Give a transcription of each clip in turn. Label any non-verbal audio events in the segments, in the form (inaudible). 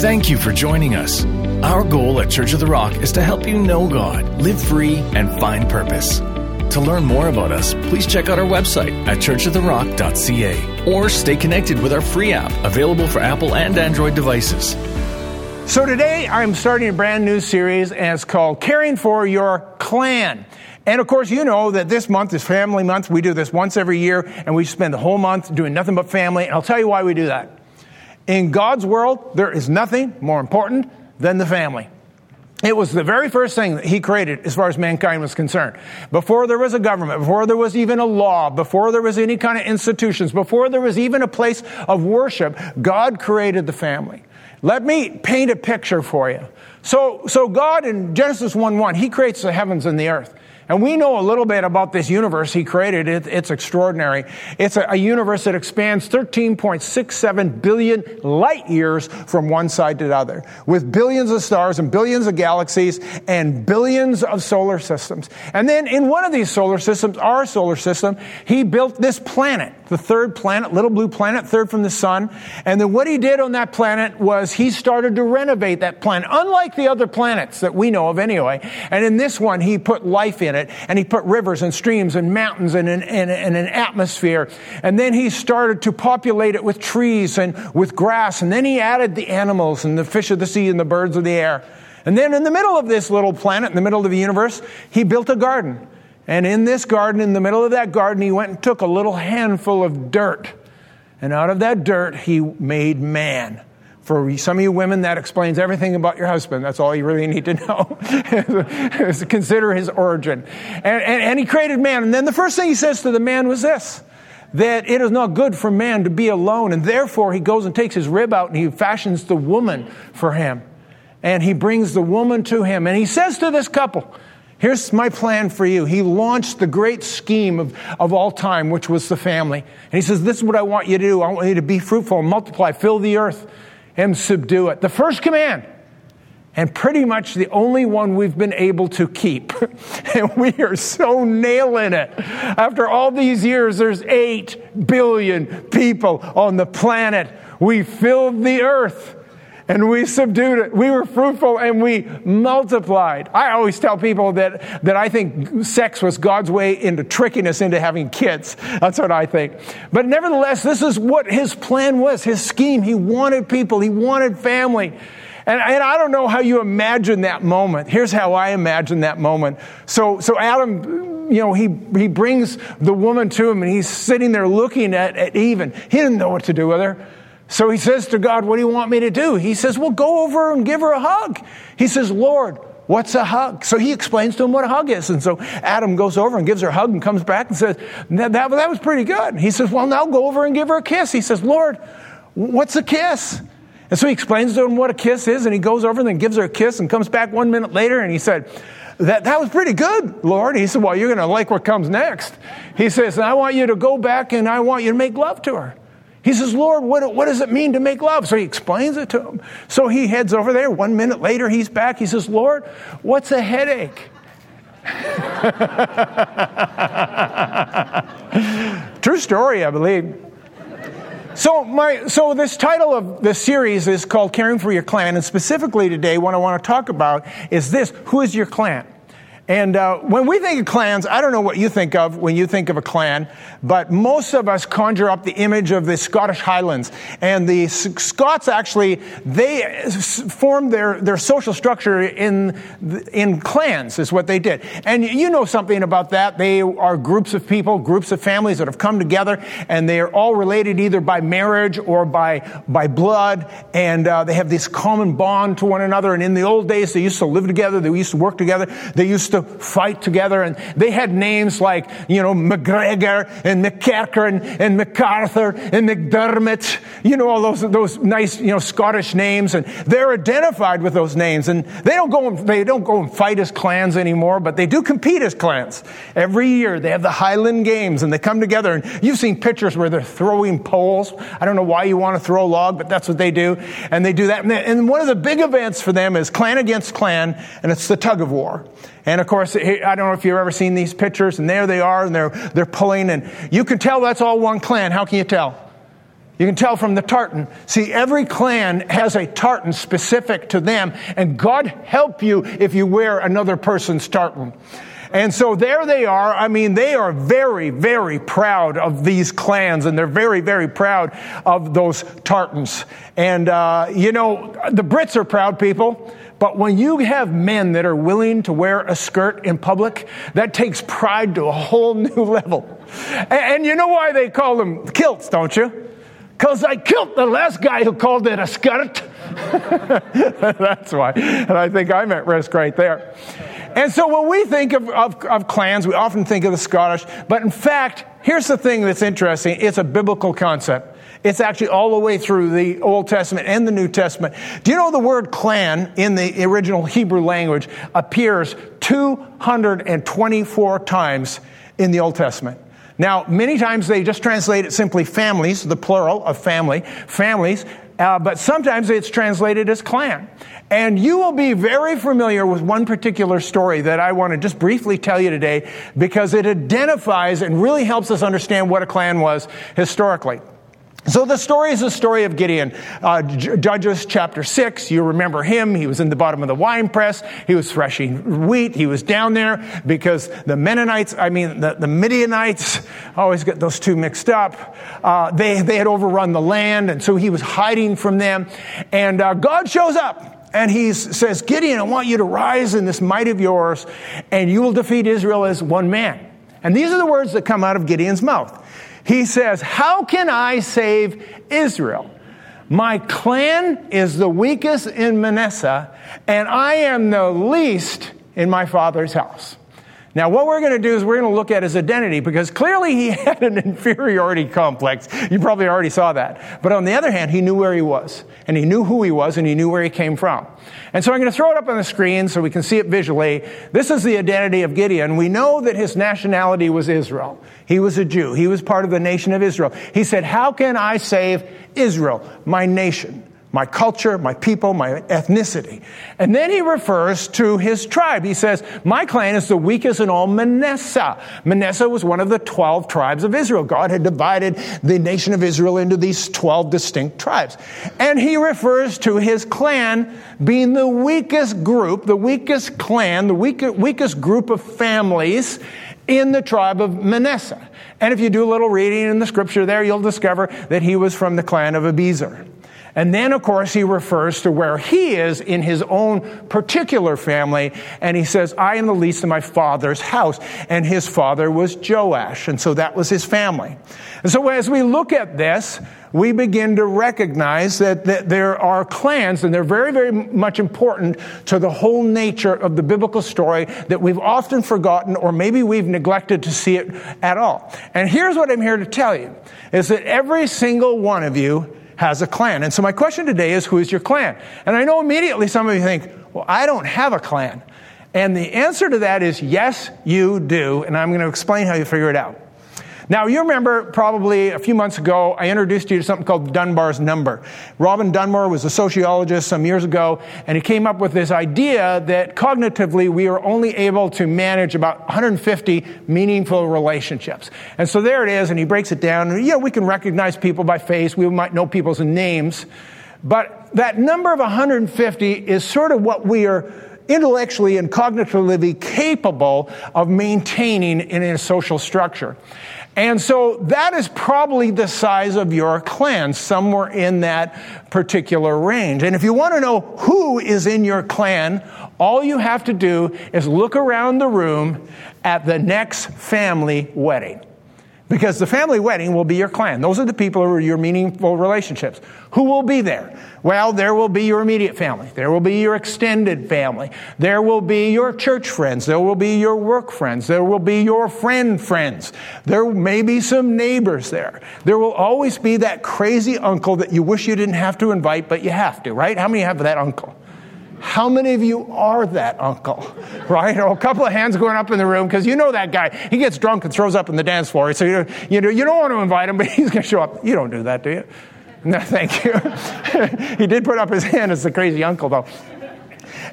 Thank you for joining us. Our goal at Church of the Rock is to help you know God, live free, and find purpose. To learn more about us, please check out our website at churchoftherock.ca or stay connected with our free app available for Apple and Android devices. So today I'm starting a brand new series and it's called Caring for Your Clan. And of course, you know that this month is Family Month. We do this once every year and we spend the whole month doing nothing but family. And I'll tell you why we do that. In God's world, there is nothing more important than the family. It was the very first thing that he created as far as mankind was concerned. Before there was a government, before there was even a law, before there was any kind of institutions, before there was even a place of worship, God created the family. Let me paint a picture for you. So, so God in Genesis 1 1, he creates the heavens and the earth. And we know a little bit about this universe he created. It, it's extraordinary. It's a, a universe that expands 13.67 billion light years from one side to the other, with billions of stars and billions of galaxies and billions of solar systems. And then in one of these solar systems, our solar system, he built this planet, the third planet, little blue planet, third from the sun. And then what he did on that planet was he started to renovate that planet, unlike the other planets that we know of anyway. And in this one, he put life in it and he put rivers and streams and mountains and an, and, and an atmosphere. And then he started to populate it with trees and with grass, and then he added the animals and the fish of the sea and the birds of the air. And then in the middle of this little planet, in the middle of the universe, he built a garden. And in this garden, in the middle of that garden, he went and took a little handful of dirt. And out of that dirt, he made man. For some of you women, that explains everything about your husband. That's all you really need to (laughs) know. consider his origin. And, and, and he created man. And then the first thing he says to the man was this that it is not good for man to be alone. And therefore, he goes and takes his rib out and he fashions the woman for him. And he brings the woman to him. And he says to this couple, Here's my plan for you. He launched the great scheme of, of all time, which was the family. And he says, This is what I want you to do. I want you to be fruitful, multiply, fill the earth and subdue it. The first command, and pretty much the only one we've been able to keep. (laughs) and we are so nailing it. After all these years, there's 8 billion people on the planet. We filled the earth and we subdued it. We were fruitful and we multiplied. I always tell people that, that I think sex was God's way into tricking us into having kids. That's what I think. But nevertheless, this is what his plan was, his scheme. He wanted people, he wanted family. And, and, I don't know how you imagine that moment. Here's how I imagine that moment. So, so Adam, you know, he, he brings the woman to him and he's sitting there looking at, at Eve and he didn't know what to do with her. So he says to God, What do you want me to do? He says, Well, go over and give her a hug. He says, Lord, what's a hug? So he explains to him what a hug is. And so Adam goes over and gives her a hug and comes back and says, That, that, that was pretty good. He says, Well, now go over and give her a kiss. He says, Lord, what's a kiss? And so he explains to him what a kiss is, and he goes over and then gives her a kiss and comes back one minute later and he said, that, that was pretty good, Lord. He said, Well, you're going to like what comes next. He says, I want you to go back and I want you to make love to her. He says, Lord, what, what does it mean to make love? So he explains it to him. So he heads over there. One minute later, he's back. He says, Lord, what's a headache? (laughs) True story, I believe. So, my, so this title of the series is called Caring for Your Clan, and specifically today, what I want to talk about is this: Who is your clan? And uh, when we think of clans, I don't know what you think of when you think of a clan, but most of us conjure up the image of the Scottish Highlands. And the Scots actually, they formed their, their social structure in, in clans, is what they did. And you know something about that. They are groups of people, groups of families that have come together, and they are all related either by marriage or by, by blood, and uh, they have this common bond to one another. And in the old days, they used to live together, they used to work together, they used to fight together. And they had names like, you know, McGregor and McKerker and, and MacArthur and McDermott, you know, all those, those nice, you know, Scottish names. And they're identified with those names. And they don't go, and, they don't go and fight as clans anymore, but they do compete as clans. Every year they have the Highland Games and they come together. And you've seen pictures where they're throwing poles. I don't know why you want to throw a log, but that's what they do. And they do that. And one of the big events for them is clan against clan, and it's the tug of war. And of course, I don't know if you've ever seen these pictures, and there they are, and they're, they're pulling, and you can tell that's all one clan. How can you tell? You can tell from the tartan. See, every clan has a tartan specific to them, and God help you if you wear another person's tartan. And so there they are. I mean, they are very, very proud of these clans, and they're very, very proud of those tartans. And, uh, you know, the Brits are proud people. But when you have men that are willing to wear a skirt in public, that takes pride to a whole (laughs) new level. And, and you know why they call them kilts, don't you? Because I killed the last guy who called it a skirt. (laughs) That's why. And I think I'm at risk right there. And so when we think of, of, of, clans, we often think of the Scottish. But in fact, here's the thing that's interesting it's a biblical concept. It's actually all the way through the Old Testament and the New Testament. Do you know the word clan in the original Hebrew language appears 224 times in the Old Testament? Now, many times they just translate it simply families, the plural of family, families, uh, but sometimes it's translated as clan. And you will be very familiar with one particular story that I want to just briefly tell you today because it identifies and really helps us understand what a clan was historically. So the story is the story of Gideon. Uh, Judges chapter 6, you remember him. He was in the bottom of the wine press. He was threshing wheat. He was down there because the Mennonites, I mean, the, the Midianites, always get those two mixed up. Uh, they, they had overrun the land, and so he was hiding from them. And uh, God shows up. And he says, Gideon, I want you to rise in this might of yours, and you will defeat Israel as one man. And these are the words that come out of Gideon's mouth. He says, How can I save Israel? My clan is the weakest in Manasseh, and I am the least in my father's house. Now, what we're going to do is we're going to look at his identity because clearly he (laughs) had an inferiority complex. You probably already saw that. But on the other hand, he knew where he was, and he knew who he was, and he knew where he came from. And so I'm going to throw it up on the screen so we can see it visually. This is the identity of Gideon. We know that his nationality was Israel. He was a Jew. He was part of the nation of Israel. He said, How can I save Israel, my nation? My culture, my people, my ethnicity. And then he refers to his tribe. He says, My clan is the weakest in all Manasseh. Manasseh was one of the 12 tribes of Israel. God had divided the nation of Israel into these 12 distinct tribes. And he refers to his clan being the weakest group, the weakest clan, the weakest group of families in the tribe of Manasseh. And if you do a little reading in the scripture there, you'll discover that he was from the clan of Abiezer. And then, of course, he refers to where he is in his own particular family. And he says, I am the least in my father's house. And his father was Joash. And so that was his family. And so as we look at this, we begin to recognize that, that there are clans, and they're very, very much important to the whole nature of the biblical story that we've often forgotten, or maybe we've neglected to see it at all. And here's what I'm here to tell you is that every single one of you has a clan. And so my question today is, who is your clan? And I know immediately some of you think, well, I don't have a clan. And the answer to that is yes, you do. And I'm going to explain how you figure it out. Now, you remember probably a few months ago, I introduced you to something called Dunbar's number. Robin Dunbar was a sociologist some years ago, and he came up with this idea that cognitively we are only able to manage about 150 meaningful relationships. And so there it is, and he breaks it down. You know, we can recognize people by face, we might know people's names, but that number of 150 is sort of what we are intellectually and cognitively capable of maintaining in a social structure. And so that is probably the size of your clan, somewhere in that particular range. And if you want to know who is in your clan, all you have to do is look around the room at the next family wedding. Because the family wedding will be your clan. Those are the people who are your meaningful relationships. Who will be there? Well, there will be your immediate family. There will be your extended family. There will be your church friends. There will be your work friends. There will be your friend friends. There may be some neighbors there. There will always be that crazy uncle that you wish you didn't have to invite, but you have to, right? How many have that uncle? How many of you are that uncle? (laughs) Right? A couple of hands going up in the room because you know that guy. He gets drunk and throws up in the dance floor. So you, you, know, you don't want to invite him, (laughs) but he's going to show up. You don't do that, do you? No, (laughs) thank you. he did put up his hand as the crazy uncle, though.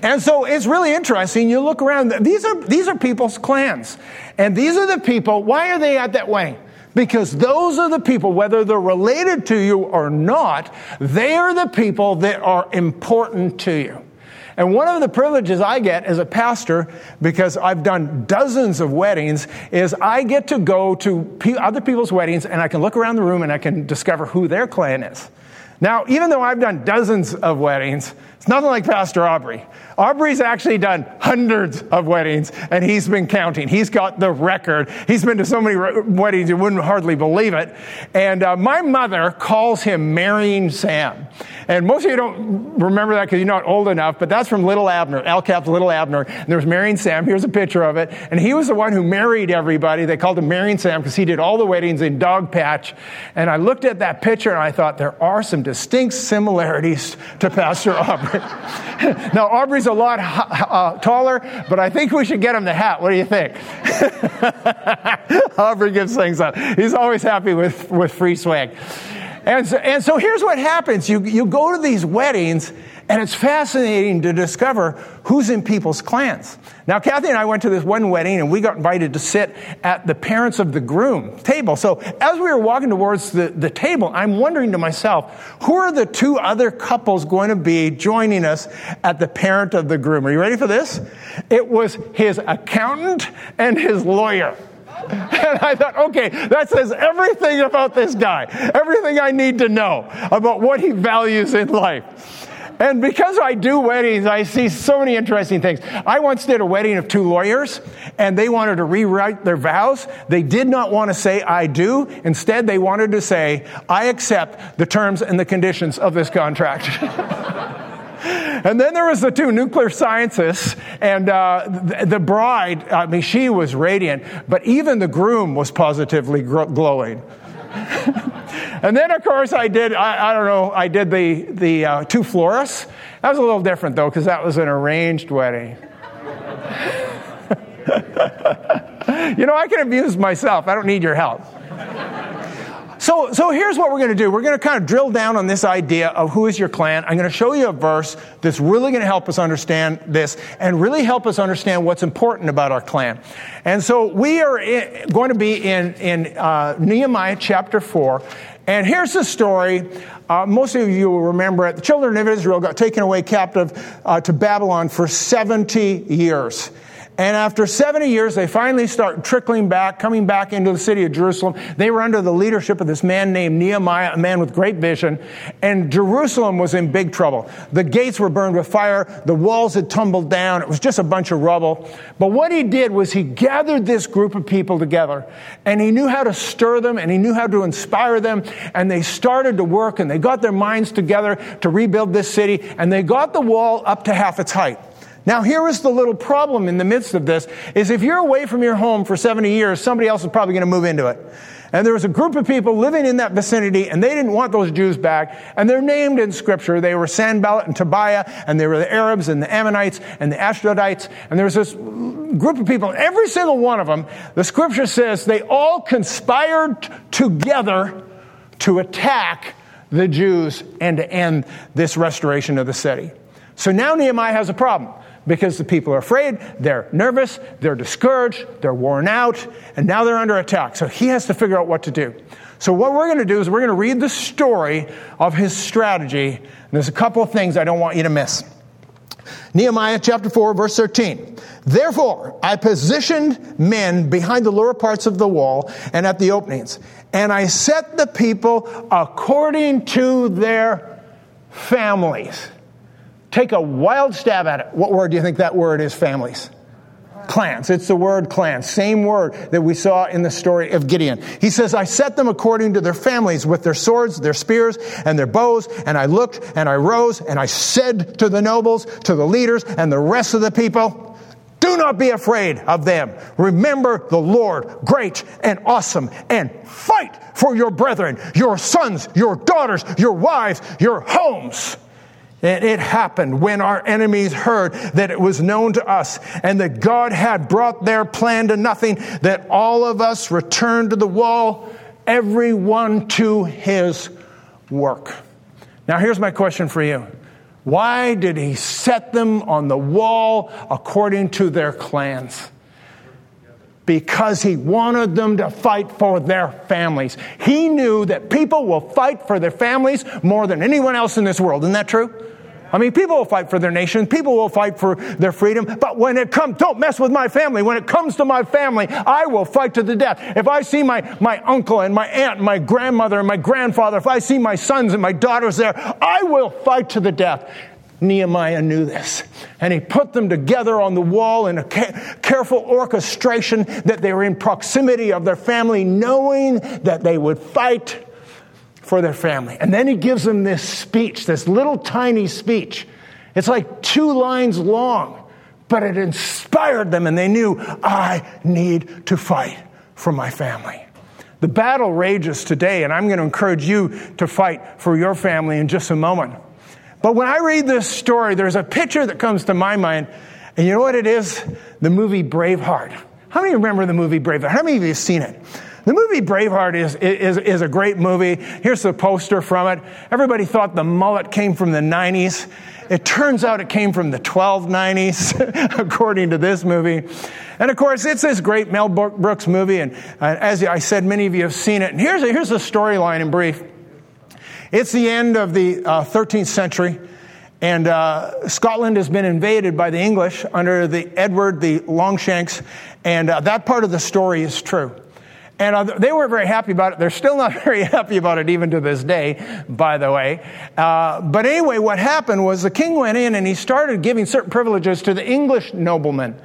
And so it's really interesting. You look around, these are, these are people's clans. And these are the people, why are they at that way? Because those are the people, whether they're related to you or not, they are the people that are important to you. And one of the privileges I get as a pastor, because I've done dozens of weddings, is I get to go to other people's weddings and I can look around the room and I can discover who their clan is. Now, even though I've done dozens of weddings, it's nothing like Pastor Aubrey. Aubrey's actually done hundreds of weddings, and he's been counting. He's got the record. He's been to so many re- weddings, you wouldn't hardly believe it. And uh, my mother calls him Marrying Sam. And most of you don't remember that because you're not old enough, but that's from Little Abner, Al Capp's Little Abner. And there's Marrying Sam. Here's a picture of it. And he was the one who married everybody. They called him Marrying Sam because he did all the weddings in Dogpatch. And I looked at that picture and I thought there are some distinct similarities to Pastor Aubrey. (laughs) now, Aubrey's a lot uh, taller, but I think we should get him the hat. What do you think? (laughs) Aubrey gives things up. He's always happy with, with free swag. And so, and so here's what happens you, you go to these weddings, and it's fascinating to discover who's in people's clans. Now, Kathy and I went to this one wedding, and we got invited to sit at the parents of the groom table. So as we were walking towards the, the table, I'm wondering to myself, who are the two other couples going to be joining us at the parent of the groom? Are you ready for this? It was his accountant and his lawyer. (laughs) And I thought, okay, that says everything about this guy, everything I need to know about what he values in life. And because I do weddings, I see so many interesting things. I once did a wedding of two lawyers, and they wanted to rewrite their vows. They did not want to say, I do. Instead, they wanted to say, I accept the terms and the conditions of this contract. (laughs) And then there was the two nuclear scientists, and uh, the, the, bride, I mean, she was radiant, but even the groom was positively glowing. (laughs) and then, of course, I did, I, I don't know, I did the, the uh, two florists. That was a little different, though, because that was an arranged wedding. (laughs) you know, I can abuse myself. I don't need your help. So, so here's what we're going to do. We're going to kind of drill down on this idea of who is your clan. I'm going to show you a verse that's really going to help us understand this and really help us understand what's important about our clan. And so we are in, going to be in, in uh, Nehemiah chapter 4. And here's the story. Uh, most of you will remember it. The children of Israel got taken away captive uh, to Babylon for 70 years. And after 70 years, they finally start trickling back, coming back into the city of Jerusalem. They were under the leadership of this man named Nehemiah, a man with great vision. And Jerusalem was in big trouble. The gates were burned with fire. The walls had tumbled down. It was just a bunch of rubble. But what he did was he gathered this group of people together and he knew how to stir them and he knew how to inspire them. And they started to work and they got their minds together to rebuild this city and they got the wall up to half its height. Now, here is the little problem in the midst of this is if you're away from your home for 70 years, somebody else is probably going to move into it. And there was a group of people living in that vicinity, and they didn't want those Jews back. And they're named in Scripture. They were Sanballat and Tobiah, and they were the Arabs and the Ammonites and the Ashdodites. And there was this group of people, every single one of them, the Scripture says they all conspired together to attack the Jews and to end this restoration of the city. So now Nehemiah has a problem because the people are afraid, they're nervous, they're discouraged, they're worn out, and now they're under attack. So he has to figure out what to do. So what we're going to do is we're going to read the story of his strategy. And there's a couple of things I don't want you to miss. Nehemiah chapter 4, verse 13. Therefore, I positioned men behind the lower parts of the wall and at the openings, and I set the people according to their families. Take a wild stab at it. What word do you think that word is, families? Clans. It's the word clans. Same word that we saw in the story of Gideon. He says, I set them according to their families with their swords, their spears, and their bows. And I looked and I rose and I said to the nobles, to the leaders, and the rest of the people, do not be afraid of them. Remember the Lord, great and awesome, and fight for your brethren, your sons, your daughters, your wives, your homes. And it happened when our enemies heard that it was known to us and that God had brought their plan to nothing, that all of us returned to the wall, everyone to his work. Now, here's my question for you Why did he set them on the wall according to their clans? Because he wanted them to fight for their families. He knew that people will fight for their families more than anyone else in this world. Isn't that true? I mean, people will fight for their nation. People will fight for their freedom. But when it comes, don't mess with my family. When it comes to my family, I will fight to the death. If I see my, my uncle and my aunt and my grandmother and my grandfather, if I see my sons and my daughters there, I will fight to the death. Nehemiah knew this. And he put them together on the wall in a careful orchestration that they were in proximity of their family, knowing that they would fight for their family. And then he gives them this speech, this little tiny speech. It's like two lines long, but it inspired them, and they knew, I need to fight for my family. The battle rages today, and I'm going to encourage you to fight for your family in just a moment. But when I read this story, there's a picture that comes to my mind, and you know what it is? The movie Braveheart. How many remember the movie Braveheart? How many of you have seen it? The movie Braveheart is, is, is a great movie. Here's the poster from it. Everybody thought the mullet came from the 90s. It turns out it came from the 1290s, (laughs) according to this movie. And of course, it's this great Mel Brooks movie, and as I said, many of you have seen it. And here's, here's the storyline in brief. It's the end of the uh, 13th century, and uh, Scotland has been invaded by the English under the Edward the Longshanks, and uh, that part of the story is true. And uh, they weren't very happy about it. They're still not (laughs) very happy about it even to this day, by the way. Uh, but anyway, what happened was the king went in and he started giving certain privileges to the English noblemen.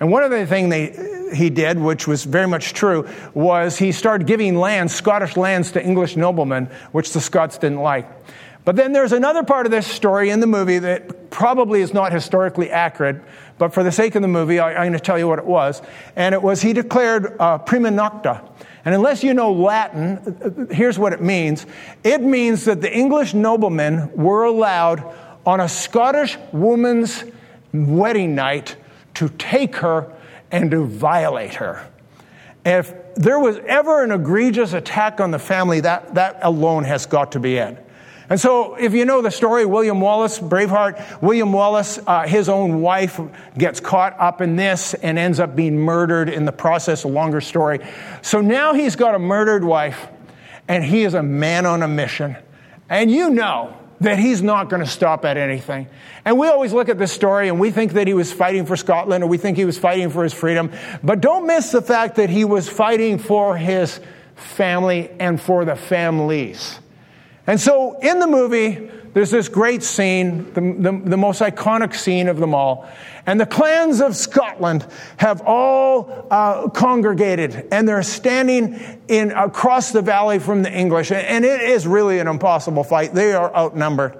And one of the things they, he did, which was very much true, was he started giving lands, Scottish lands, to English noblemen, which the Scots didn't like. But then there's another part of this story in the movie that probably is not historically accurate, but for the sake of the movie, I, am going to tell you what it was. And it was he declared uh, prima nocta. And unless you know Latin, here's what it means it means that the English noblemen were allowed on a Scottish woman's wedding night to take her and to violate her. If there was ever an egregious attack on the family, that, that alone has got to be it. And so, if you know the story, William Wallace, Braveheart, William Wallace, uh, his own wife gets caught up in this and ends up being murdered in the process, a longer story. So now he's got a murdered wife, and he is a man on a mission. And you know that he's not going to stop at anything. And we always look at this story and we think that he was fighting for Scotland or we think he was fighting for his freedom. But don't miss the fact that he was fighting for his family and for the families. And so in the movie, there's this great scene, the, the, the, most iconic scene of them all. And the clans of Scotland have all uh, congregated and they're standing in across the valley from the English. And it is really an impossible fight. They are outnumbered.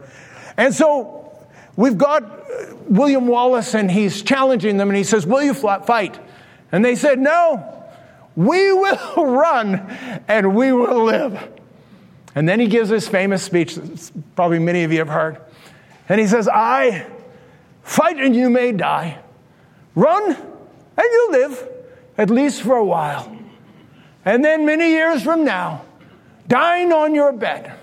And so we've got uh, William Wallace and he's challenging them and he says, Will you fight? And they said, No, we will (laughs) run and we will live. And then he gives this famous speech that probably many of you have heard. And he says, I fight and you may die, run and you'll live, at least for a while. And then many years from now, dying on your bed,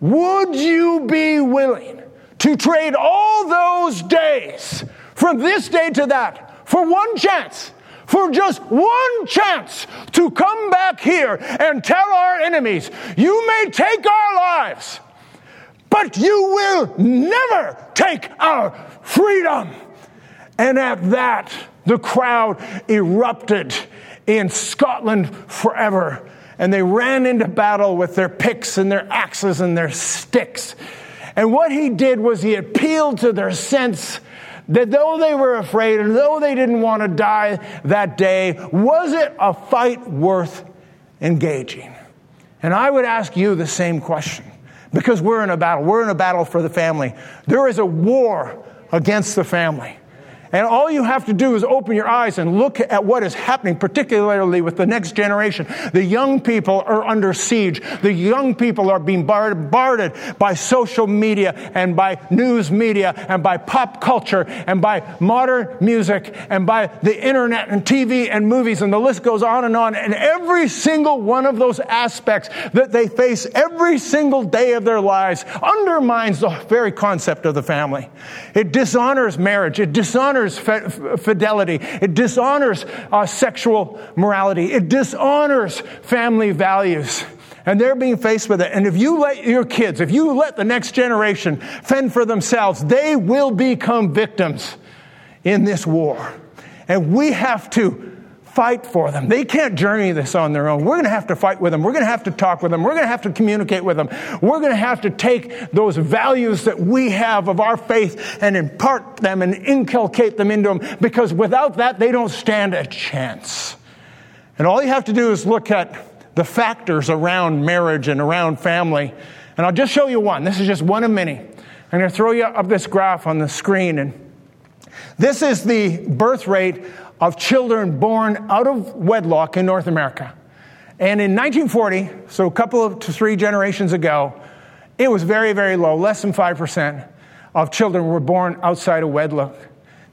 would you be willing to trade all those days from this day to that for one chance for just one chance to come back here and tell our enemies, you may take our lives, but you will never take our freedom. And at that, the crowd erupted in Scotland forever. And they ran into battle with their picks and their axes and their sticks. And what he did was he appealed to their sense that though they were afraid and though they didn't want to die that day, was it a fight worth engaging? And I would ask you the same question because we're in a battle. We're in a battle for the family. There is a war against the family. And all you have to do is open your eyes and look at what is happening, particularly with the next generation. The young people are under siege. The young people are being bombarded by social media and by news media and by pop culture and by modern music and by the internet and TV and movies and the list goes on and on. And every single one of those aspects that they face every single day of their lives undermines the very concept of the family. It dishonors marriage. It dishonors dishonors fidelity. It dishonors uh, sexual morality. It dishonors family values. And they're being faced with it. And if you let your kids, if you let the next generation fend for themselves, they will become victims in this war. And we have to fight for them. They can't journey this on their own. We're going to have to fight with them. We're going to have to talk with them. We're going to have to communicate with them. We're going to have to take those values that we have of our faith and impart them and inculcate them into them because without that, they don't stand a chance. And all you have to do is look at the factors around marriage and around family. And I'll just show you one. This is just one of many. I'm going to throw you up this graph on the screen. And this is the birth rate of children born out of wedlock in North America. And in 1940, so a couple of to three generations ago, it was very, very low. Less than 5% of children were born outside of wedlock.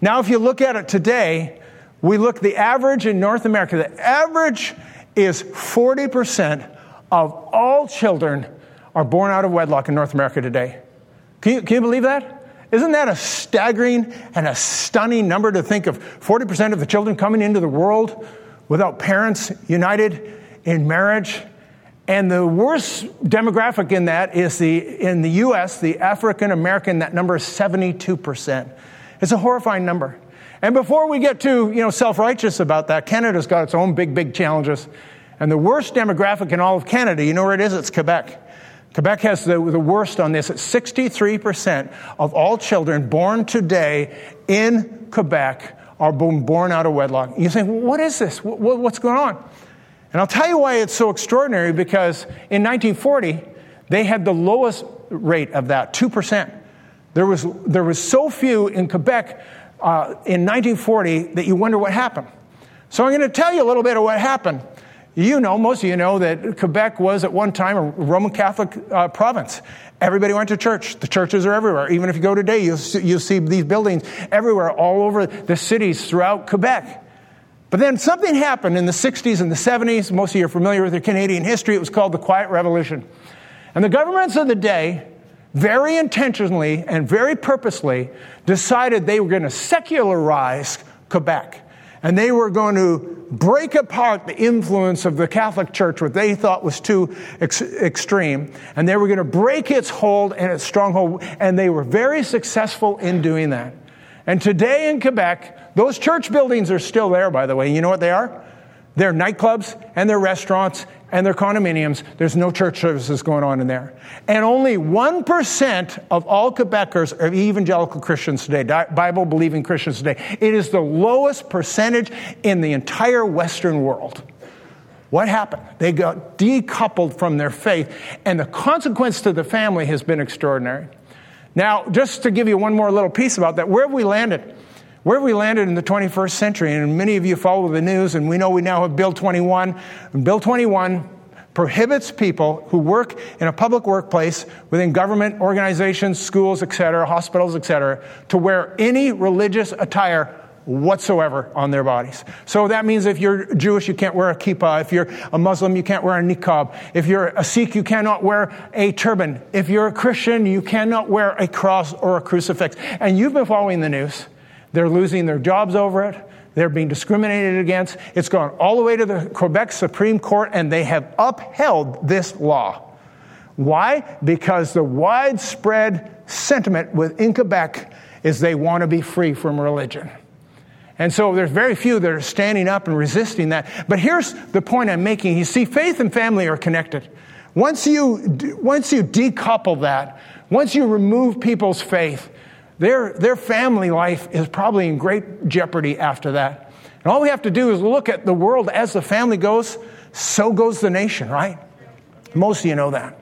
Now, if you look at it today, we look the average in North America, the average is 40% of all children are born out of wedlock in North America today. Can you, can you believe that? Isn't that a staggering and a stunning number to think of 40% of the children coming into the world without parents united in marriage? And the worst demographic in that is the, in the US, the African American, that number is 72%. It's a horrifying number. And before we get too you know, self righteous about that, Canada's got its own big, big challenges. And the worst demographic in all of Canada, you know where it is? It's Quebec. Quebec has the, the worst on this. 63% of all children born today in Quebec are born out of wedlock. You think, what is this? What's going on? And I'll tell you why it's so extraordinary because in 1940, they had the lowest rate of that, 2%. There was, there was so few in Quebec uh, in 1940 that you wonder what happened. So I'm going to tell you a little bit of what happened. You know, most of you know that Quebec was at one time a Roman Catholic uh, province. Everybody went to church. The churches are everywhere. Even if you go today, you'll see, you'll see these buildings everywhere, all over the cities throughout Quebec. But then something happened in the 60s and the 70s. Most of you are familiar with your Canadian history. It was called the Quiet Revolution. And the governments of the day, very intentionally and very purposely, decided they were going to secularize Quebec and they were going to break apart the influence of the Catholic Church, what they thought was too ex- extreme, and they were going to break its hold and its stronghold, and they were very successful in doing that. And today in Quebec, those church buildings are still there, by the way. You know what they are? They're nightclubs and they're restaurants and they're condominiums. There's no church services going on in there. And only 1% of all Quebecers are evangelical Christians today, Bible believing Christians today. It is the lowest percentage in the entire Western world. What happened? They got decoupled from their faith, and the consequence to the family has been extraordinary. Now, just to give you one more little piece about that, where have we landed? Where we landed in the 21st century? And many of you follow the news, and we know we now have Bill 21. And Bill 21 prohibits people who work in a public workplace within government organizations, schools, etc., hospitals, etc., to wear any religious attire whatsoever on their bodies. So that means if you're Jewish, you can't wear a kippah. If you're a Muslim, you can't wear a niqab. If you're a Sikh, you cannot wear a turban. If you're a Christian, you cannot wear a cross or a crucifix. And you've been following the news. They're losing their jobs over it. They're being discriminated against. It's gone all the way to the Quebec Supreme Court, and they have upheld this law. Why? Because the widespread sentiment within Quebec is they want to be free from religion. And so there's very few that are standing up and resisting that. But here's the point I'm making. You see, faith and family are connected. Once you, once you decouple that, once you remove people's faith, their, their family life is probably in great jeopardy after that. And all we have to do is look at the world as the family goes, so goes the nation, right? Most of you know that.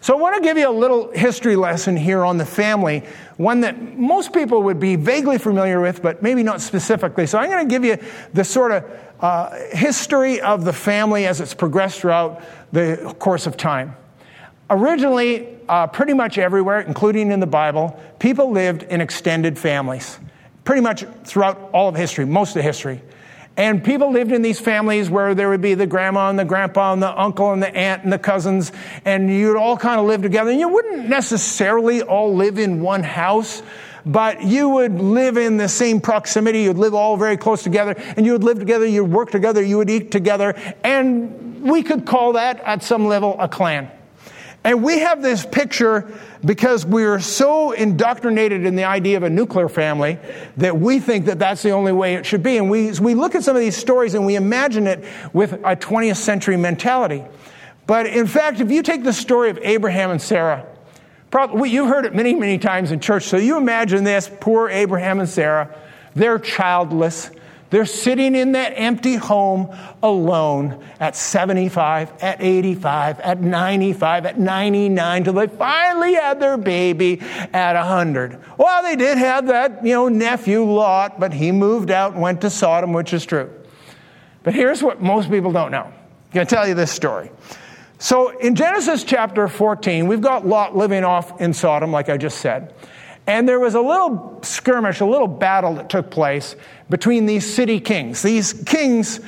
So I want to give you a little history lesson here on the family, one that most people would be vaguely familiar with, but maybe not specifically. So I'm going to give you the sort of uh, history of the family as it's progressed throughout the course of time. Originally, uh, pretty much everywhere, including in the Bible, people lived in extended families. Pretty much throughout all of history, most of history. And people lived in these families where there would be the grandma and the grandpa and the uncle and the aunt and the cousins, and you'd all kind of live together. And you wouldn't necessarily all live in one house, but you would live in the same proximity. You'd live all very close together, and you would live together, you'd work together, you would eat together, and we could call that at some level a clan. And we have this picture because we're so indoctrinated in the idea of a nuclear family that we think that that's the only way it should be. And we, we look at some of these stories and we imagine it with a 20th century mentality. But in fact, if you take the story of Abraham and Sarah, probably, you've heard it many, many times in church. So you imagine this poor Abraham and Sarah, they're childless. They're sitting in that empty home alone at 75, at 85, at 95, at 99, till they finally had their baby at 100. Well, they did have that, you know, nephew Lot, but he moved out and went to Sodom, which is true. But here's what most people don't know. I'm going to tell you this story. So in Genesis chapter 14, we've got Lot living off in Sodom, like I just said. And there was a little skirmish, a little battle that took place between these city kings. These kings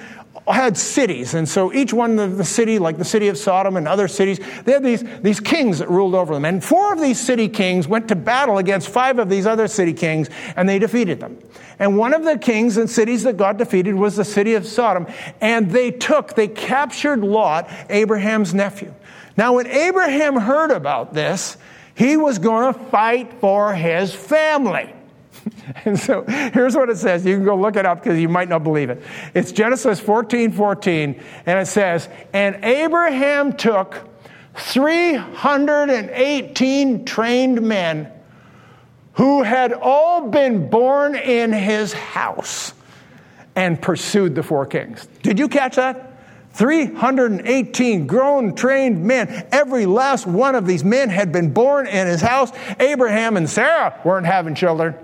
had cities, and so each one of the city, like the city of Sodom and other cities, they had these, these kings that ruled over them. And four of these city kings went to battle against five of these other city kings, and they defeated them. And one of the kings and cities that got defeated was the city of Sodom. And they took, they captured Lot, Abraham's nephew. Now, when Abraham heard about this, he was going to fight for his family. (laughs) and so here's what it says. You can go look it up because you might not believe it. It's Genesis 14 14, and it says, And Abraham took 318 trained men who had all been born in his house and pursued the four kings. Did you catch that? 318 grown, trained men. Every last one of these men had been born in his house. Abraham and Sarah weren't having children,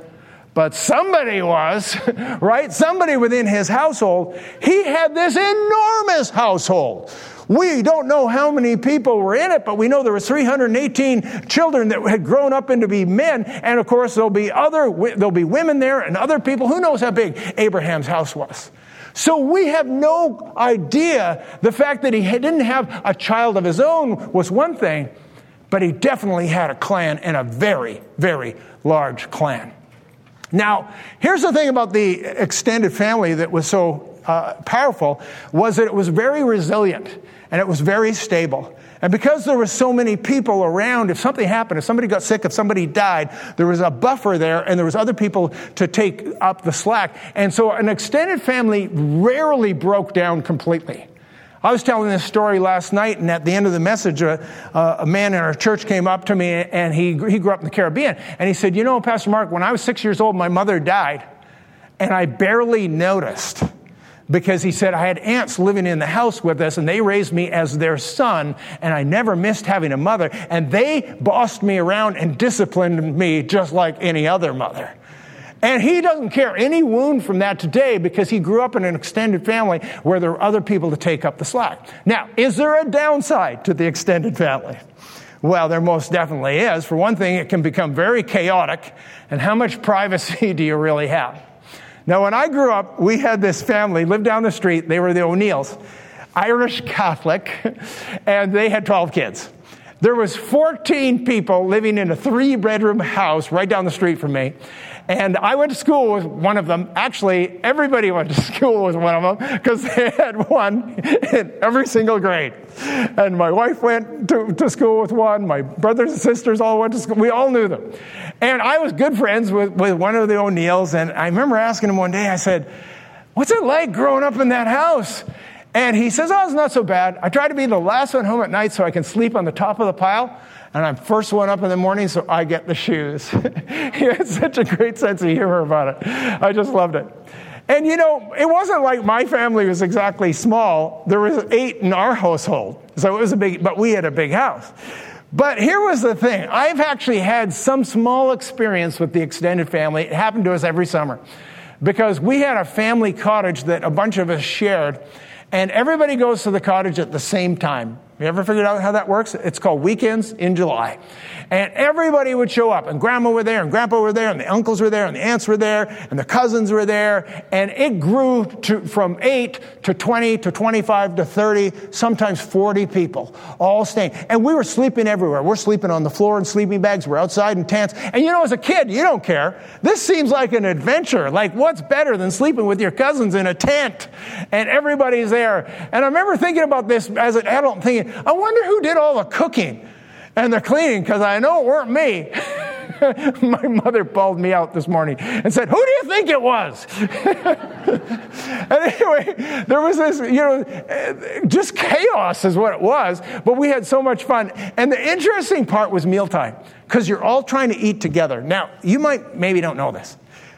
but somebody was, (laughs) right? Somebody within his household. He had this enormous household. We don't know how many people were in it, but we know there were 318 children that had grown up into be men. And of course, there'll be other, there'll be women there and other people. Who knows how big Abraham's house was? So we have no idea. The fact that he didn't have a child of his own was one thing, but he definitely had a clan and a very, very large clan. Now, here's the thing about the extended family that was so uh, powerful was that it was very resilient and it was very stable. And because there were so many people around, if something happened, if somebody got sick, if somebody died, there was a buffer there and there was other people to take up the slack. And so an extended family rarely broke down completely. I was telling this story last night, and at the end of the message, a, a, man in our church came up to me, and he, he grew up in the Caribbean. And he said, You know, Pastor Mark, when I was six years old, my mother died, and I barely noticed because he said, I had aunts living in the house with us and they raised me as their son and I never missed having a mother and they bossed me around and disciplined me just like any other mother. And he doesn't care any wound from that today because he grew up in an extended family where there are other people to take up the slack. Now, is there a downside to the extended family? Well, there most definitely is. For one thing, it can become very chaotic. And how much privacy (laughs) do you really have? Now, when I grew up, we had this family lived down the street. They were the O'Neills, Irish Catholic, (laughs) and they had 12 kids. There was 14 people living in a three-bedroom house right down the street from me. And I went to school with one of them. Actually, everybody went to (laughs) school with one of them because they had one in every single grade. And my wife went to, to school with one. My brothers and sisters all went to school. We all knew them. And I was good friends with, with one of the O'Neills. And I remember asking him one day, I said, What's it like growing up in that house? And he says, Oh, it's not so bad. I try to be the last one home at night so I can sleep on the top of the pile and I'm first one up in the morning, so I get the shoes. (laughs) he had such a great sense of humor about it. I just loved it. And you know, it wasn't like my family was exactly small. There was eight in our household. So it was a big, but we had a big house. But here was the thing. I've actually had some small experience with the extended family. It happened to us every summer because we had a family cottage that a bunch of us shared and everybody goes to the cottage at the same time You ever figured out how that works? It's called Weekends in July. And everybody would show up, and grandma were there, and grandpa were there, and the uncles were there, and the aunts were there, and the cousins were there. And it grew to, from 8 to 20 to 25 to 30, sometimes 40 people all staying. And we were sleeping everywhere. We're sleeping on the floor in sleeping bags, we're outside in tents. And you know, as a kid, you don't care. This seems like an adventure. Like, what's better than sleeping with your cousins in a tent? And everybody's there. And I remember thinking about this as an adult, thinking, I wonder who did all the cooking and the cleaning, because I know it weren't me. (laughs) My mother pulled me out this morning and said, Who do you think it was? (laughs) and anyway, there was this, you know, just chaos is what it was, but we had so much fun. And the interesting part was mealtime, because you're all trying to eat together. Now, you might maybe don't know this.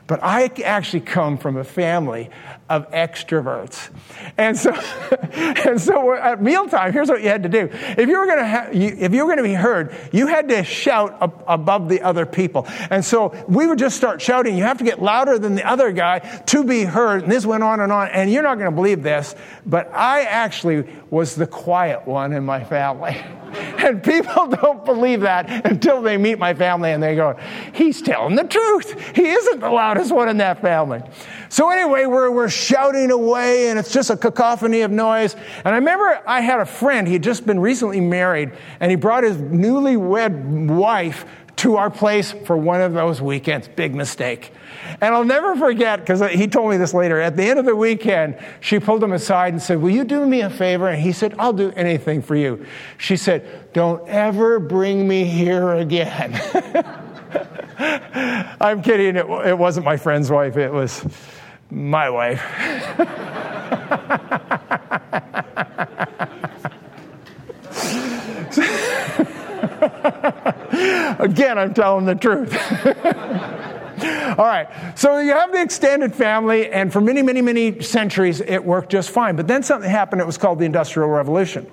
But I actually come from a family of extroverts. And so, (laughs) and so at mealtime, here's what you had to do. If you were going to, ha- you, if you were going to be heard, you had to shout above the other people. And so we would just start shouting. You have to get louder than the other guy to be heard. And this went on and on. And you're not going to believe this, but I actually was the quiet one in my family. (laughs) And people (laughs) don't believe that until they meet my family and they go, he's telling the truth. He isn't the loudest one in that family. So anyway, we're, we're shouting away and it's just a cacophony of noise. And I remember I had a friend, he had just been recently married and he brought his newlywed wife to our place for one of those weekends. Big mistake. And I'll never forget, because he told me this later, at the end of the weekend, she pulled him aside and said, Will you do me a favor? And he said, I'll do anything for you. She said, Don't ever bring me here again. (laughs) I'm kidding. It, it wasn't my friend's wife, it was my wife. (laughs) Again, I'm telling the truth. (laughs) All right, so you have the extended family, and for many, many, many centuries, it worked just fine. But then something happened, it was called the Industrial Revolution.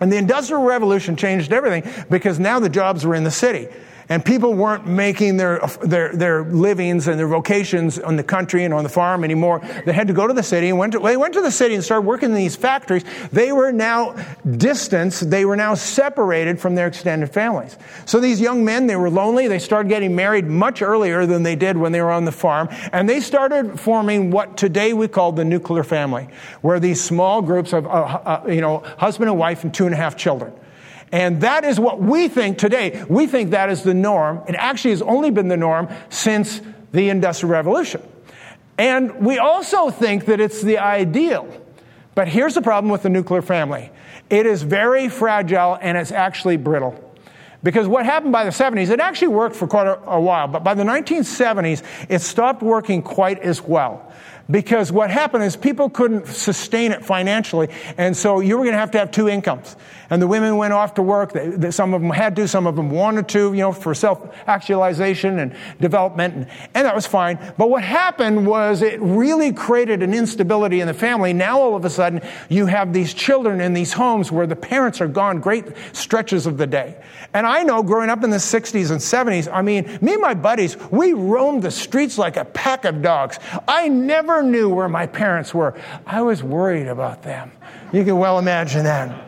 And the Industrial Revolution changed everything because now the jobs were in the city and people weren't making their, their, their livings and their vocations on the country and on the farm anymore. They had to go to the city and went to, they went to the city and started working in these factories. They were now distanced. They were now separated from their extended families. So these young men, they were lonely. They started getting married much earlier than they did when they were on the farm. And they started forming what today we call the nuclear family, where these small groups of, uh, uh, you know, husband and wife and two and a half children. And that is what we think today. We think that is the norm. It actually has only been the norm since the Industrial Revolution. And we also think that it's the ideal. But here's the problem with the nuclear family it is very fragile and it's actually brittle. Because what happened by the 70s, it actually worked for quite a, a while, but by the 1970s, it stopped working quite as well because what happened is people couldn't sustain it financially, and so you were going to have to have two incomes. And the women went off to work. They, they, some of them had to, some of them wanted to, you know, for self-actualization and development, and, and that was fine. But what happened was it really created an instability in the family. Now all of a sudden, you have these children in these homes where the parents are gone great stretches of the day. And I know growing up in the 60s and 70s, I mean, me and my buddies, we roamed the streets like a pack of dogs. I never knew where my parents were. I was worried about them. You can well imagine that.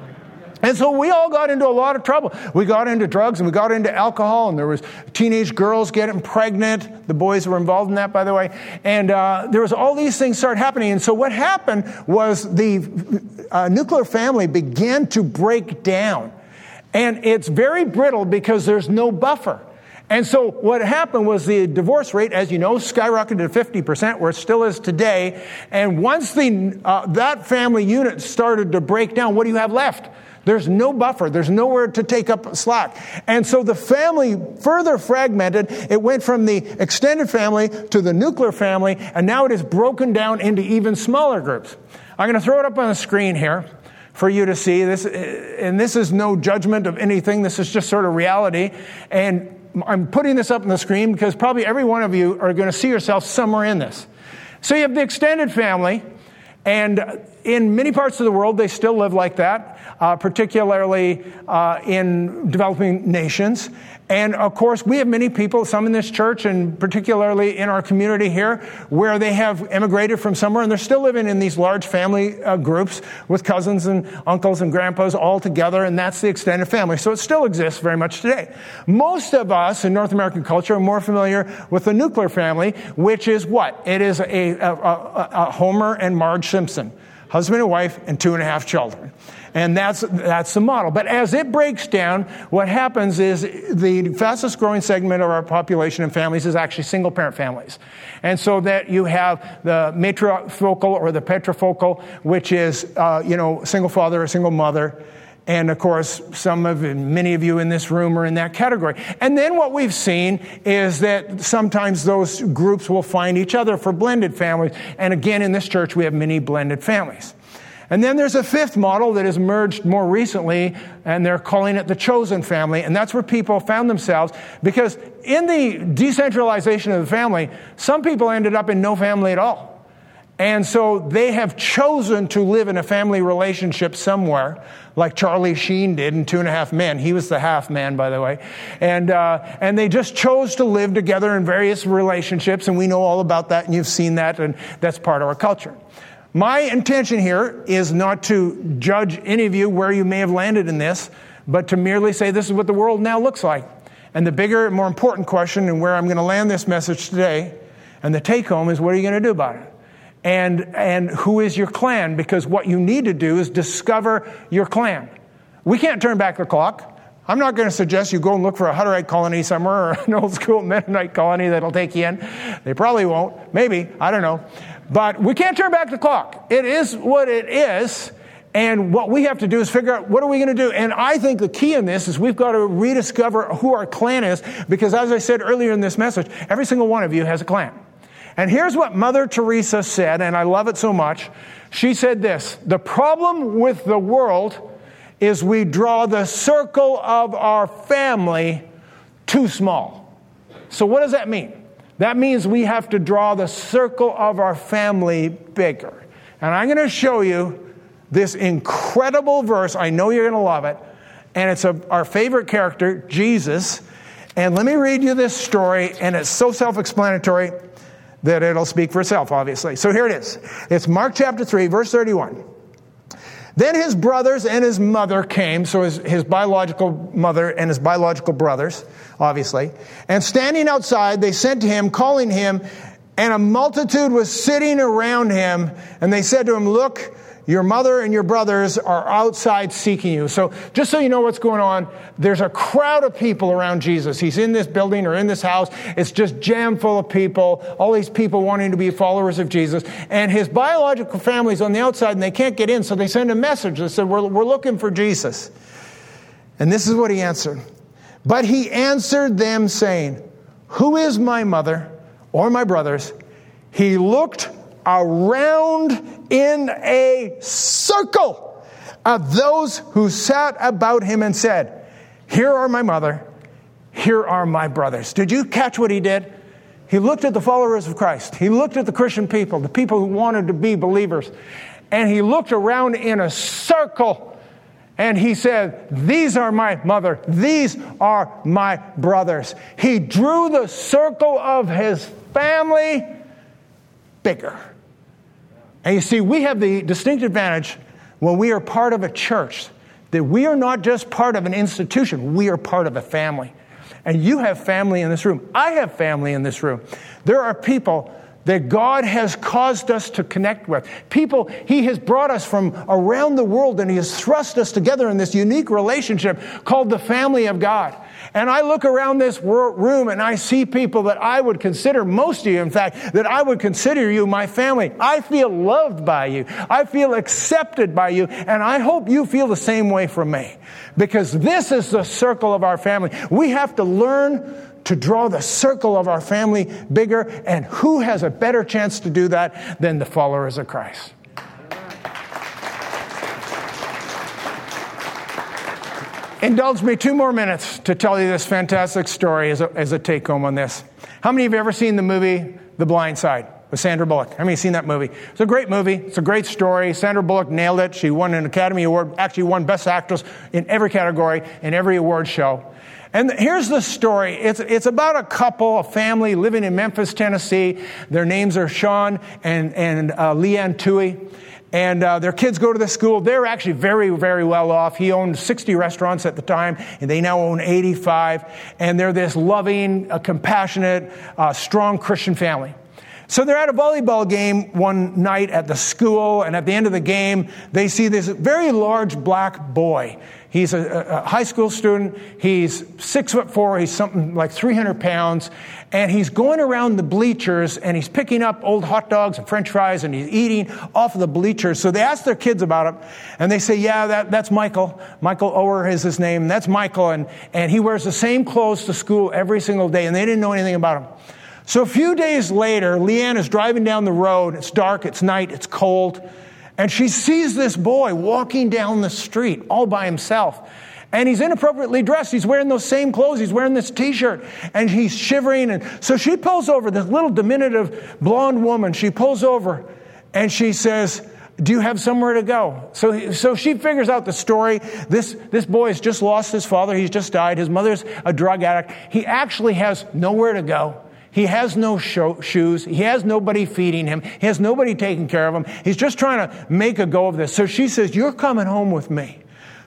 And so we all got into a lot of trouble. We got into drugs and we got into alcohol, and there was teenage girls getting pregnant. The boys were involved in that, by the way. And uh, there was all these things started happening. And so what happened was the uh, nuclear family began to break down. And it's very brittle because there's no buffer. And so what happened was the divorce rate, as you know, skyrocketed to 50%, where it still is today. And once the, uh, that family unit started to break down, what do you have left? There's no buffer. There's nowhere to take up slack. And so the family further fragmented. It went from the extended family to the nuclear family, and now it is broken down into even smaller groups. I'm going to throw it up on the screen here for you to see this and this is no judgment of anything this is just sort of reality and I'm putting this up on the screen because probably every one of you are going to see yourself somewhere in this. So you have the extended family, And in many parts of the world, they still live like that, uh, particularly uh, in developing nations. And of course, we have many people, some in this church and particularly in our community here, where they have immigrated from somewhere and they're still living in these large family uh, groups with cousins and uncles and grandpas all together, and that's the extended family. So it still exists very much today. Most of us in North American culture are more familiar with the nuclear family, which is what? It is a, a, a, a Homer and Marge Simpson husband and wife, and two and a half children. And that's, that's the model. But as it breaks down, what happens is the fastest growing segment of our population and families is actually single parent families. And so that you have the matrifocal or the patrifocal, which is, uh, you know, single father or single mother. And of course, some of many of you in this room are in that category. And then what we've seen is that sometimes those groups will find each other for blended families. And again, in this church, we have many blended families. And then there's a fifth model that has emerged more recently, and they're calling it the chosen family. And that's where people found themselves because in the decentralization of the family, some people ended up in no family at all. And so they have chosen to live in a family relationship somewhere, like Charlie Sheen did in Two and a Half Men. He was the half man, by the way. And, uh, and they just chose to live together in various relationships, and we know all about that, and you've seen that, and that's part of our culture. My intention here is not to judge any of you where you may have landed in this, but to merely say this is what the world now looks like. And the bigger, more important question, and where I'm going to land this message today, and the take home is what are you going to do about it? And, and who is your clan? Because what you need to do is discover your clan. We can't turn back the clock. I'm not going to suggest you go and look for a Hutterite colony somewhere or (laughs) an old school Mennonite colony that'll take you in. They probably won't. Maybe. I don't know. But we can't turn back the clock. It is what it is. And what we have to do is figure out what are we going to do. And I think the key in this is we've got to rediscover who our clan is because as I said earlier in this message, every single one of you has a clan. And here's what Mother Teresa said, and I love it so much. She said this The problem with the world is we draw the circle of our family too small. So, what does that mean? That means we have to draw the circle of our family bigger. And I'm going to show you this incredible verse. I know you're going to love it. And it's a, our favorite character, Jesus. And let me read you this story, and it's so self explanatory that it'll speak for itself, obviously. So here it is. It's Mark chapter 3, verse 31. Then his brothers and his mother came, so his, his biological mother and his biological brothers, obviously. And standing outside, they sent to him, calling him, and a multitude was sitting around him. And they said to him, Look, your mother and your brothers are outside seeking you. So, just so you know what's going on, there's a crowd of people around Jesus. He's in this building or in this house. It's just jam full of people, all these people wanting to be followers of Jesus. And his biological family's on the outside and they can't get in. So they send a message that said, we're, we're looking for Jesus. And this is what he answered. But he answered them, saying, Who is my mother or my brothers? He looked around in a circle of those who sat about him and said, Here are my mother, here are my brothers. Did you catch what he did? He looked at the followers of Christ. He looked at the Christian people, the people who wanted to be believers, and he looked around in a circle and he said, These are my mother, these are my brothers. He drew the circle of his family bigger. And you see, we have the distinct advantage when we are part of a church that we are not just part of an institution, we are part of a family. And you have family in this room. I have family in this room. There are people that God has caused us to connect with. People He has brought us from around the world and He has thrust us together in this unique relationship called the family of God. And I look around this room and I see people that I would consider, most of you, in fact, that I would consider you my family. I feel loved by you. I feel accepted by you. And I hope you feel the same way from me. Because this is the circle of our family. We have to learn to draw the circle of our family bigger. And who has a better chance to do that than the followers of Christ? Indulge me two more minutes to tell you this fantastic story as a, as a take home on this. How many of you have ever seen the movie The Blind Side? with Sandra Bullock. How many seen that movie? It's a great movie. It's a great story. Sandra Bullock nailed it. She won an Academy Award, actually won Best Actress in every category in every award show. And here's the story. It's, it's about a couple, a family living in Memphis, Tennessee. Their names are Sean and, and uh, Leigh Anne Tuohy. And uh, their kids go to the school. They're actually very, very well off. He owned 60 restaurants at the time, and they now own 85. And they're this loving, uh, compassionate, uh, strong Christian family. So they're at a volleyball game one night at the school, and at the end of the game, they see this very large black boy. He's a, a, high school student. He's six foot four. He's something like 300 pounds. And he's going around the bleachers and he's picking up old hot dogs and french fries and he's eating off of the bleachers. So they ask their kids about him and they say, yeah, that, that's Michael. Michael Oher is his name. That's Michael. And, and he wears the same clothes to school every single day. And they didn't know anything about him. So a few days later, Leigh Anne is driving down the road. It's dark, it's night, it's cold. And she sees this boy walking down the street all by himself. And he's inappropriately dressed. He's wearing those same clothes. He's wearing this t-shirt and he's shivering. And so she pulls over, this little diminutive blonde woman. She pulls over and she says, do you have somewhere to go? So, so she figures out the story. This, this boy has just lost his father. He's just died. His mother's a drug addict. He actually has nowhere to go. He has no shoes. He has nobody feeding him. He has nobody taking care of him. He's just trying to make a go of this. So she says, You're coming home with me.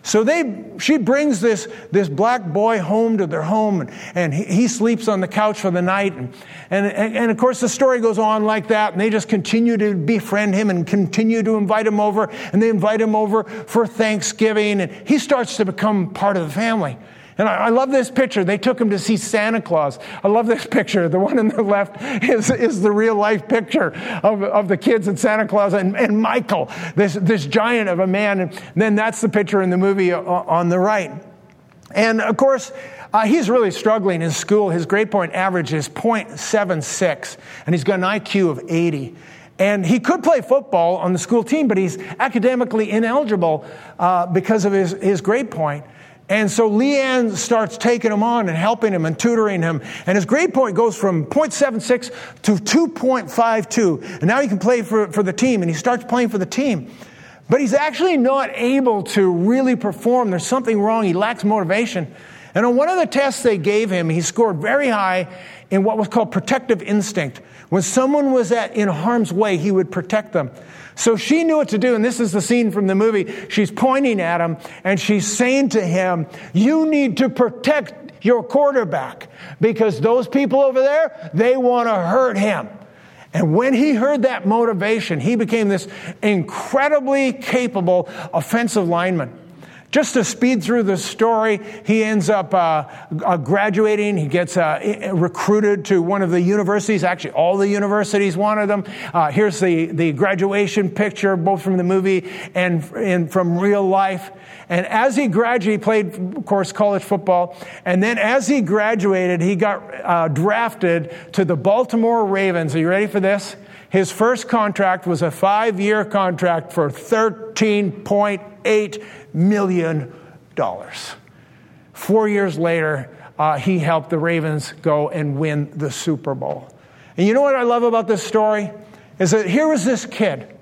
So they, she brings this, this black boy home to their home, and, and he, he, sleeps on the couch for the night. And, and, and, of course, the story goes on like that, and they just continue to befriend him and continue to invite him over, and they invite him over for Thanksgiving, and he starts to become part of the family. And I, I, love this picture. They took him to see Santa Claus. I love this (laughs) picture. The one on the left is, is the real life picture of, of the kids and Santa Claus and, and Michael, this, this giant of a man. And then that's the picture in the movie on the right. And of course, uh, he's really struggling in school. His grade point average is 0.76, and he's got an IQ of 80. And he could play football on the school team, but he's academically ineligible uh, because of his, his grade point. And so Leigh Anne starts taking him on and helping him and tutoring him. And his grade point goes from 0.76 to 2.52. And now he can play for, for the team, and he starts playing for the team. But he's actually not able to really perform. There's something wrong. He lacks motivation. And on one of the tests they gave him, he scored very high in what was called protective instinct. When someone was at, in harm's way, he would protect them. So she knew what to do, and this is the scene from the movie. She's pointing at him, and she's saying to him, You need to protect your quarterback because those people over there, they want to hurt him. And when he heard that motivation, he became this incredibly capable offensive lineman. Just to speed through the story, he ends up uh, uh, graduating. He gets uh, recruited to one of the universities. Actually, all the universities wanted him. Uh, here's the, the graduation picture, both from the movie and, and from real life. And as he graduated, he played, of course, college football. And then as he graduated, he got uh, drafted to the Baltimore Ravens. Are you ready for this? His first contract was a five year contract for $13.8 million. Four years later, uh, he helped the Ravens go and win the Super Bowl. And you know what I love about this story? Is that here was this kid,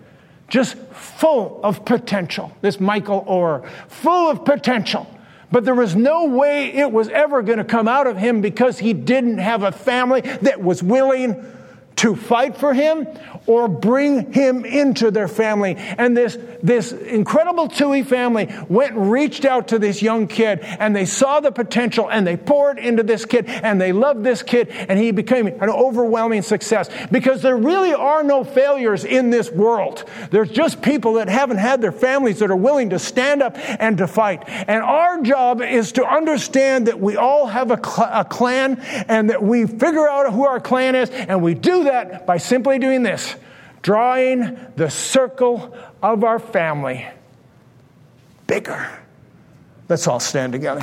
just full of potential, this Michael Oher, full of potential. But there was no way it was ever going to come out of him because he didn't have a family that was willing to fight for him or bring him into their family. And this, this incredible Tuohy family went reached out to this young kid and they saw the potential and they poured into this kid and they loved this kid and he became an overwhelming success because there really are no failures in this world. There's just people that haven't had their families that are willing to stand up and to fight. And our job is to understand that we all have a, cl- a clan and that we figure out who our clan is and we do that by simply doing this drawing the circle of our family bigger. Let's all stand together.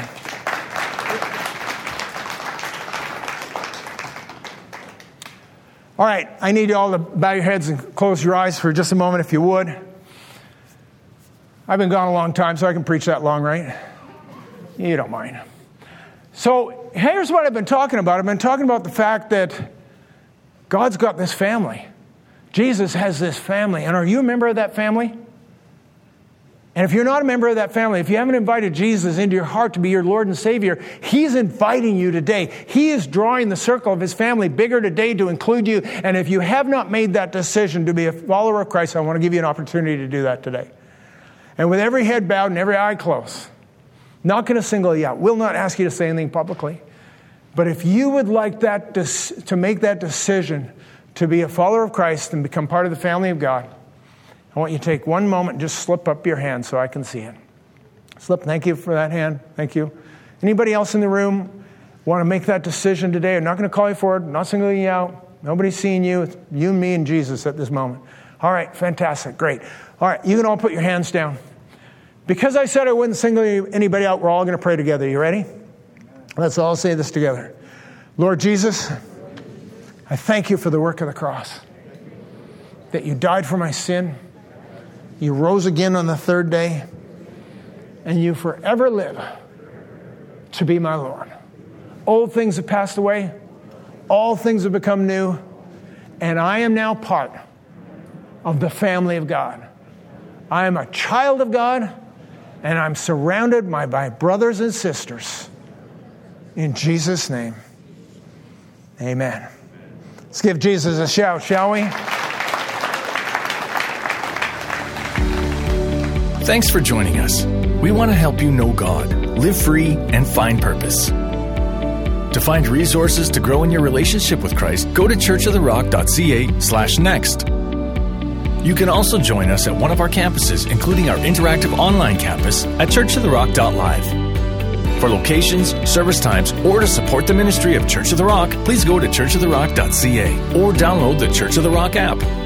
All right, I need you all to bow your heads and close your eyes for just a moment, if you would. I've been gone a long time, so I can preach that long, right? You don't mind. So, here's what I've been talking about I've been talking about the fact that God's got this family. Jesus has this family. And are you a member of that family? And if you're not a member of that family, if you haven't invited Jesus into your heart to be your Lord and Savior, He's inviting you today. He is drawing the circle of His family bigger today to include you. And if you have not made that decision to be a follower of Christ, I want to give you an opportunity to do that today. And with every head bowed and every eye closed, not going to single you out, will not ask you to say anything publicly. But if you would like that to make that decision to be a follower of Christ and become part of the family of God, I want you to take one moment and just slip up your hand so I can see it. Slip, thank you for that hand. Thank you. Anybody else in the room want to make that decision today? I'm not going to call you forward, not singling you out. Nobody's seeing you. It's you, me, and Jesus at this moment. All right, fantastic, great. All right, you can all put your hands down. Because I said I wouldn't single anybody out, we're all going to pray together. You ready? Let's all say this together. Lord Jesus, I thank you for the work of the cross, that you died for my sin you rose again on the third day, and you forever live to be my Lord. Old things have passed away, all things have become new, and I am now part of the family of God. I am a child of God, and I'm surrounded by my brothers and sisters. In Jesus' name, amen. Let's give Jesus a shout, shall we? Thanks for joining us. We want to help you know God, live free, and find purpose. To find resources to grow in your relationship with Christ, go to churchoftherock.ca slash next. You can also join us at one of our campuses, including our interactive online campus at churchoftherock.live. For locations, service times, or to support the ministry of Church of the Rock, please go to churchoftherock.ca or download the Church of the Rock app.